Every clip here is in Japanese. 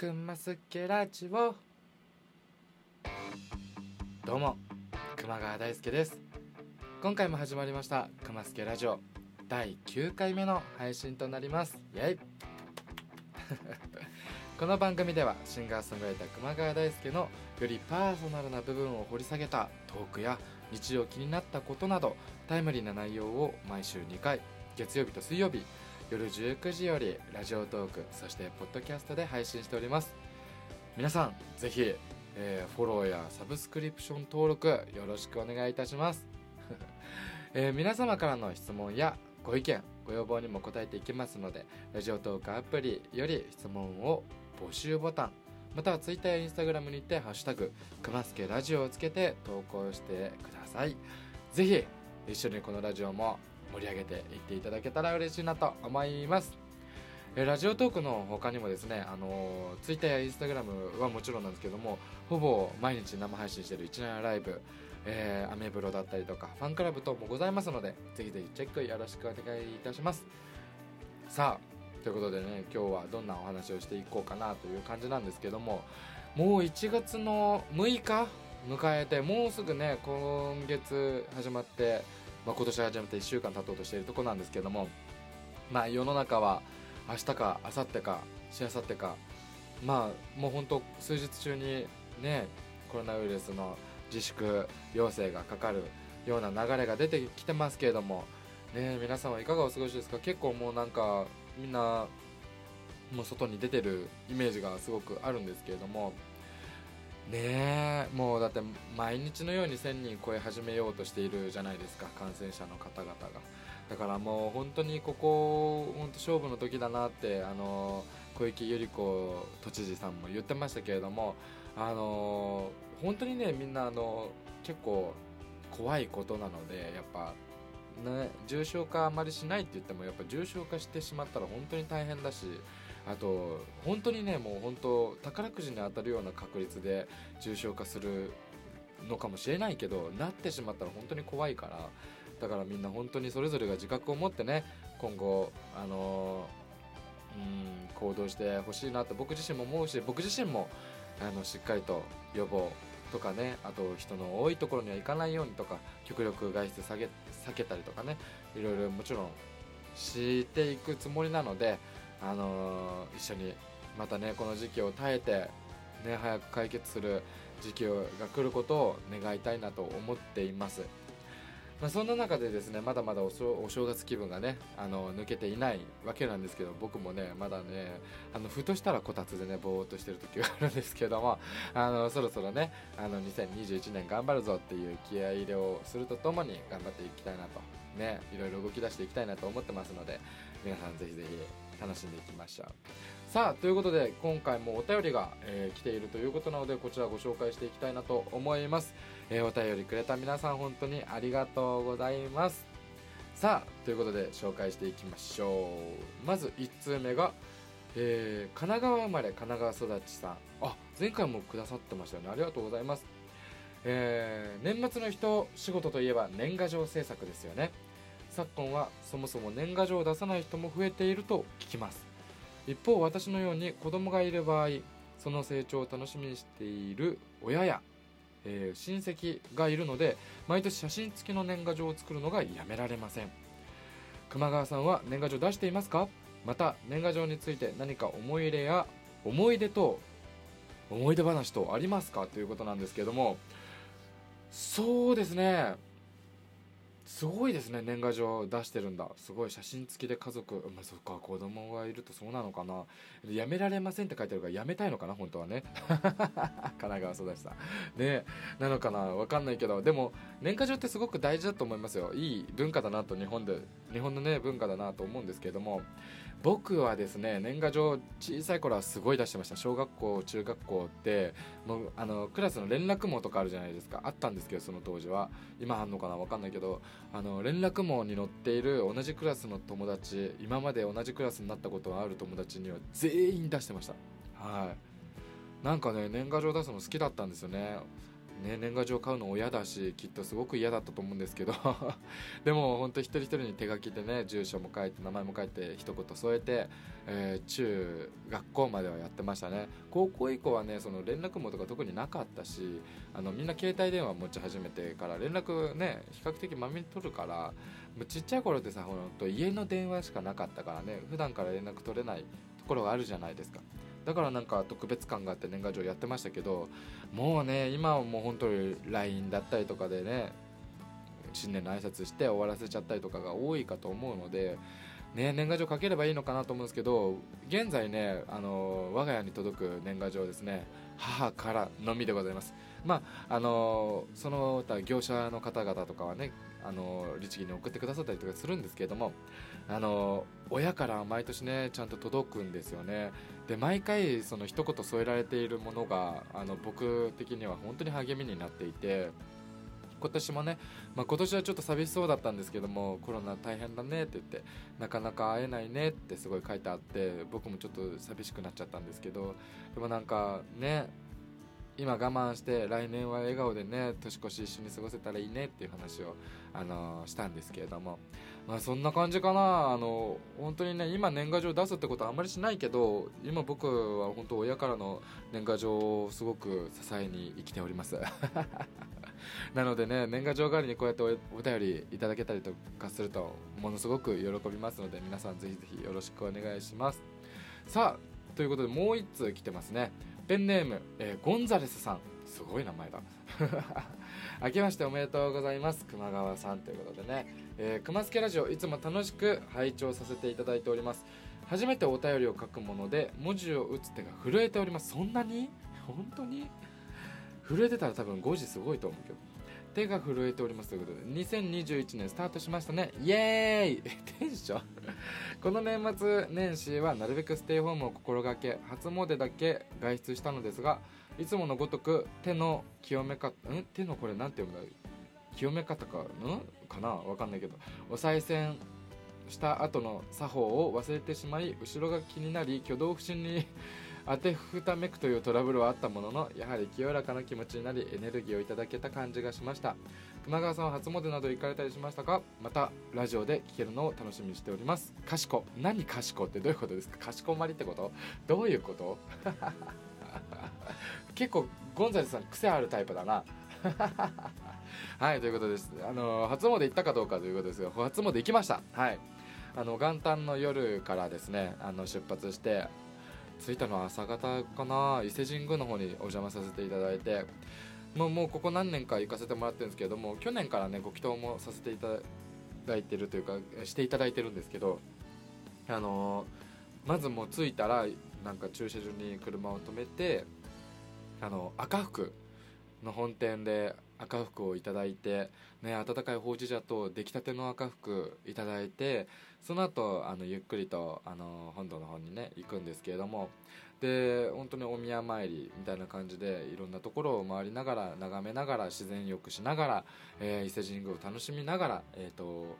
くますけラジオ。どうも熊川大輔です。今回も始まりましたくますけラジオ。第9回目の配信となります。イエイ。この番組ではシンガーソングライター熊川大輔のよりパーソナルな部分を掘り下げたトークや日常気になったことなどタイムリーな内容を毎週2回月曜日と水曜日夜19時よりラジオトークそしてポッドキャストで配信しております。皆さんぜひ、えー、フォローやサブスクリプション登録よろしくお願いいたします、えー、皆様からの質問やご意見ご要望にも答えていきますのでラジオトークアプリより質問を募集ボタンまたは Twitter や Instagram にて「ハッシュタグくますけラジオ」をつけて投稿してください。ぜひ一緒にこのラジオも盛り上げていっていただけたら嬉しいなと思います。えラジオトークの他にもですね、あの Twitter や Instagram はもちろんなんですけどもほぼ毎日生配信している一年ライブ、えー、アメブロだったりとかファンクラブ等もございますのでぜひぜひチェックよろしくお願いいたします。さあということでね今日はどんなお話をしていこうかなという感じなんですけどももう1月の6日迎えてもうすぐね今月始まって、まあ、今年始まって1週間経とうとしているとこなんですけどもまあ世の中は明日か明後日かしあさってかまあもうほんと数日中にねコロナウイルスの自粛要請がかかるような流れが出てきてますけれどもね皆さんはいかがお過ごしですか？結構もうなんかみんなもう外に出てるイメージがすごくあるんですけれどもねえもうだって毎日のように1000人超え始めようとしているじゃないですか感染者の方々が。だからもう本当にここ本当勝負の時だなってあの小池百合子都知事さんも言ってましたけれどもあの本当にねみんなあの結構怖いことなのでやっぱね、重症化あまりしないって言ってもやっぱ重症化してしまったら本当に大変だしあと本当にねもう本当宝くじに当たるような確率で重症化するのかもしれないけどなってしまったら本当に怖いからだからみんな本当にそれぞれが自覚を持ってね今後あのうん行動してほしいなって僕自身も思うし僕自身もあのしっかりと予防とかねあと人の多いところには行かないようにとか極力外出下げ避けたりとかねいろいろもちろんしていくつもりなので、あのー、一緒にまたねこの時期を耐えて、ね、早く解決する時期が来ることを願いたいなと思っています。まあ、そんな中でですねまだまだお正月気分がねあの抜けていないわけなんですけど僕もねまだねあのふとしたらこたつでねぼーっとしてる時があるんですけどもあのそろそろねあの2021年頑張るぞっていう気合入れをするとともに頑張っていきたいなとねいろいろ動き出していきたいなと思ってますので皆さんぜひぜひ楽しんでいきましょうさあということで今回もお便りが、えー、来ているということなのでこちらご紹介していきたいなと思います。えー、お便りくれた皆さん本当にありがとうございます。さあということで紹介していきましょう。まず1通目が、えー、神奈川生まれ神奈川育ちさん。あ前回もくださってましたよね。ありがとうございます。えー、年末の人仕事といえば年賀状制作ですよね。昨今はそもそも年賀状を出さない人も増えていると聞きます。一方私のように子供がいる場合その成長を楽しみにしている親やえー、親戚がいるので毎年写真付きの年賀状を作るのがやめられません。熊川さんは年賀状出していますか？また年賀状について何か思い入れや思い出と思い出話とありますか？ということなんですけども。そうですね。すごいですね年賀状出してるんだ。すごい写真付きで家族まあそっか子供がいるとそうなのかな。やめられませんって書いてあるからやめたいのかな本当はね。神奈川育ちさん。ねなのかな。わかんないけど。でも年賀状ってすごく大事だと思いますよ。いい文化だなと日本で日本のね文化だなと思うんですけれども。僕はですね年賀状小さい頃はすごい出してました。小学校中学校ってもうあのクラスの連絡網とかあるじゃないですか。あったんですけどその当時は。今あんのかな？分かんないけど。あの連絡網に載っている同じクラスの友達今まで同じクラスになったことがある友達には全員出してました。はい。なんかね年賀状出すの好きだったんですよね。ね、年賀状買うの親だしきっとすごく嫌だったと思うんですけど。でも本当一人一人に手書きでね住所も書いて名前も書いて一言添えて、えー、中学校まではやってましたね。高校以降はねその連絡網とか特になかったしあのみんな携帯電話持ち始めてから連絡ね比較的まめに取るからもうちっちゃい頃ってさほんと家の電話しかなかったからね普段から連絡取れないところがあるじゃないですか。だからなんか特別感があって年賀状やってましたけどもうね今はもう本当に LINE だったりとかでね新年の挨拶して終わらせちゃったりとかが多いかと思うので、ね、年賀状書ければいいのかなと思うんですけど現在ねあの我が家に届く年賀状ですね母からのみでございます。まああのその他業者の方々とかはねあの律儀に送ってくださったりとかするんですけれどもあの親から毎年ねちゃんと届くんですよね。で毎回その一言添えられているものがあの僕的には本当に励みになっていて今年もね、まあ、今年はちょっと寂しそうだったんですけどもコロナ大変だねって言ってなかなか会えないねってすごい書いてあって僕もちょっと寂しくなっちゃったんですけどでもなんかね今我慢して来年は笑顔でね年越し一緒に過ごせたらいいねっていう話を、あのー、したんですけれども、まあ、そんな感じかな。あの本当にね今年賀状出すってことはあんまりしないけど今僕は本当親からの年賀状をすごく支えに生きております。なのでね年賀状代わりにこうやってお便りいただけたりとかするとものすごく喜びますので皆さんぜひぜひよろしくお願いします。さあということでもう1通来てますね。ペンネーム、えー、ゴンザレスさん。すごい名前だ。明けましておめでとうございます。熊川さんということでね、えー、熊助ラジオいつも楽しく拝聴させていただいております。初めてお便りを書くもので文字を打つ手が震えております。そんなに？本当に？震えてたら多分5時すごいと思うけど。手が震えておりますということで2021年スタートしましたね。イエーイ！テンション。この年末年始はなるべくステイホームを心がけ初詣だけ外出したのですがいつものごとく手の清め方ん？手のこれなんて読むんだ清め方かん？かな？わかんないけど。お賽銭した後の作法を忘れてしまい後ろが気になり挙動不審に当てふためくというトラブルはあったもののやはり清らかな気持ちになりエネルギーをいただけた感じがしました。熊川さんは初詣など行かれたりしましたか？またラジオで聞けるのを楽しみにしております。かしこ。何かしこってどういうことですか？かしこまりってこと？どういうこと？結構ゴンザレスさん癖あるタイプだな。はいということです。あの初詣行ったかどうかということですが初詣行きました。はい。あの元旦の夜からですねあの出発して着いたのは朝方かな。伊勢神宮の方にお邪魔させていただいて。もうもうここ何年か行かせてもらってるんですけども去年からねご祈祷もさせていただいてるというかしていただいてるんですけどあのー、まずもう着いたらなんか駐車場に車を止めてあの赤福の本店で赤福をいただいて、ね、温かいほうじ茶と出来たての赤福いただいてその後あのゆっくりとあの本堂の方にね行くんですけれどもで本当にお宮参りみたいな感じでいろんなところを回りながら眺めながら自然浴しながら、えー、伊勢神宮を楽しみながら、えーと、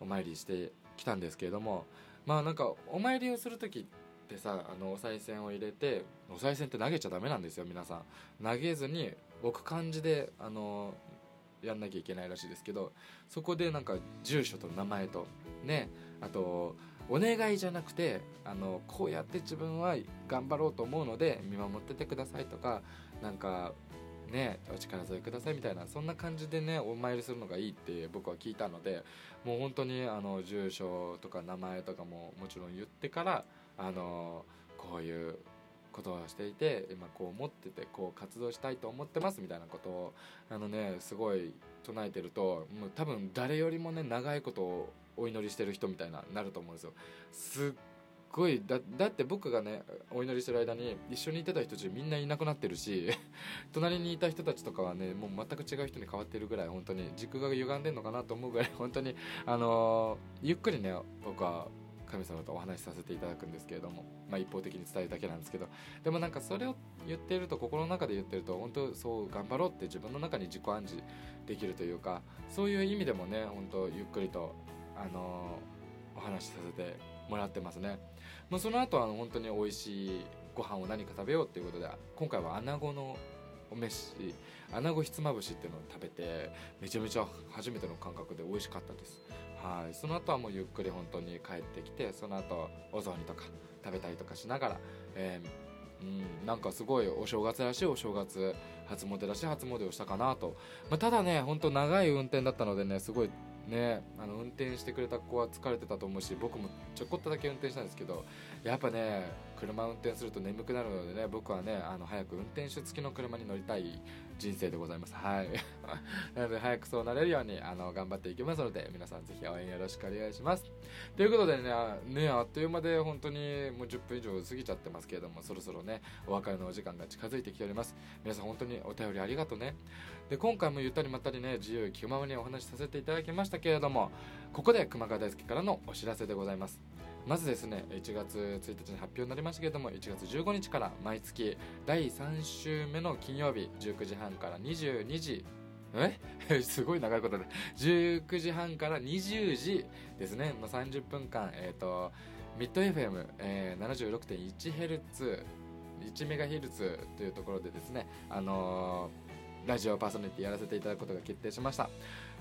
お参りしてきたんですけれどもまあなんかお参りをする時ってさあのお賽銭を入れてお賽銭って投げちゃダメなんですよ皆さん。投げずに置く感じであのやんなきゃいけないらしいですけどそこでなんか住所と名前とねあとお願いじゃなくてあのこうやって自分は頑張ろうと思うので見守っててくださいとかなんかねお力添えくださいみたいなそんな感じでねお参りするのがいいって僕は聞いたのでもう本当にあの住所とか名前とかももちろん言ってからあのこういうことをしていて今こう思っててこう活動したいと思ってますみたいなことをあのねすごい唱えてるともう多分誰よりもね長いことをお祈りしてる人みたいななると思うんですよ。すっごいだだって僕がねお祈りしてる間に一緒にいてた人たちみんないなくなってるし 隣にいた人たちとかはねもう全く違う人に変わってるぐらい本当に軸が歪んでんのかなと思うぐらい本当にあのー、ゆっくりね僕は神様とお話しさせていただくんですけれども、まあ、一方的に伝えるだけなんですけどでもなんかそれを言ってると心の中で言ってると本当そう頑張ろうって自分の中に自己暗示できるというかそういう意味でもね本当ゆっくりとあのお話しさせてもらってますね、まあ、その後は本当に美味しいご飯を何か食べようっていうことで今回は穴子のお飯穴子ひつまぶしっていうのを食べてめちゃめちゃ初めての感覚で美味しかったです。はい。その後はもうゆっくり本当に帰ってきてその後お雑煮とか食べたりとかしながら、えー、うんなんかすごいお正月らしいお正月初詣らしい初詣をしたかなと、まあ、ただね本当長い運転だったのでねすごいねあの運転してくれた子は疲れてたと思うし僕もちょこっとだけ運転したんですけどやっぱね車運転すると眠くなるのでね僕はねあの早く運転手付きの車に乗りたい人生でございます。はい。なので早くそうなれるようにあの頑張っていきますので皆さんぜひ応援よろしくお願いします。ということでねねあっという間で本当にもう10分以上過ぎちゃってますけれどもそろそろねお別れのお時間が近づいてきております。皆さん本当にお便りありがとうね。で今回もゆったりまったりね自由気ままにお話しさせていただきましたけれどもここで熊川大輔からのお知らせでございます。まずですね1月1日に発表になりましたけれども1月15日から毎月第3週目の金曜日19時半から22時え？すごい長いことで。19時半から20時ですね、まあ、30分間、えーと、ミッド FM、えー、76.1Hz 1メガヘルツというところでですね、あのーラジオパーソナリティやらせていただくことが決定しました。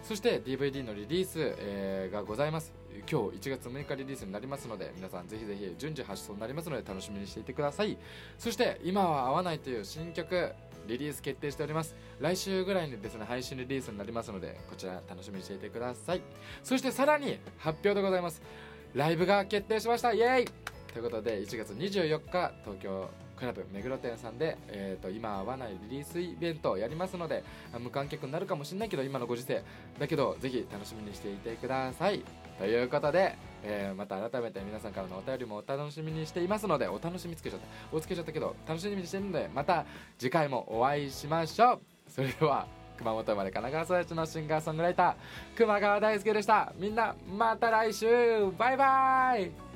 そして DVD のリリース、えー、がございます。今日1月6日リリースになりますので皆さんぜひぜひ順次発送になりますので楽しみにしていてください。そして今は合わないという新曲リリース決定しております。来週ぐらいにですね配信リリースになりますのでこちら楽しみにしていてください。そしてさらに発表でございます。ライブが決定しました。イエーイ！ということで1月24日東京クラブ目黒店さんで、えーと、今合わないリリースイベントをやりますので無観客になるかもしれないけど今のご時世だけどぜひ楽しみにしていてください。ということで、えー、また改めて皆さんからのお便りもお楽しみにしていますのでお楽しみつけちゃったおつけちゃったけど楽しみにしてるのでまた次回もお会いしましょう。それでは熊本生まれ神奈川育ちのシンガーソングライター熊川大輔でした。みんなまた来週。バイバイ。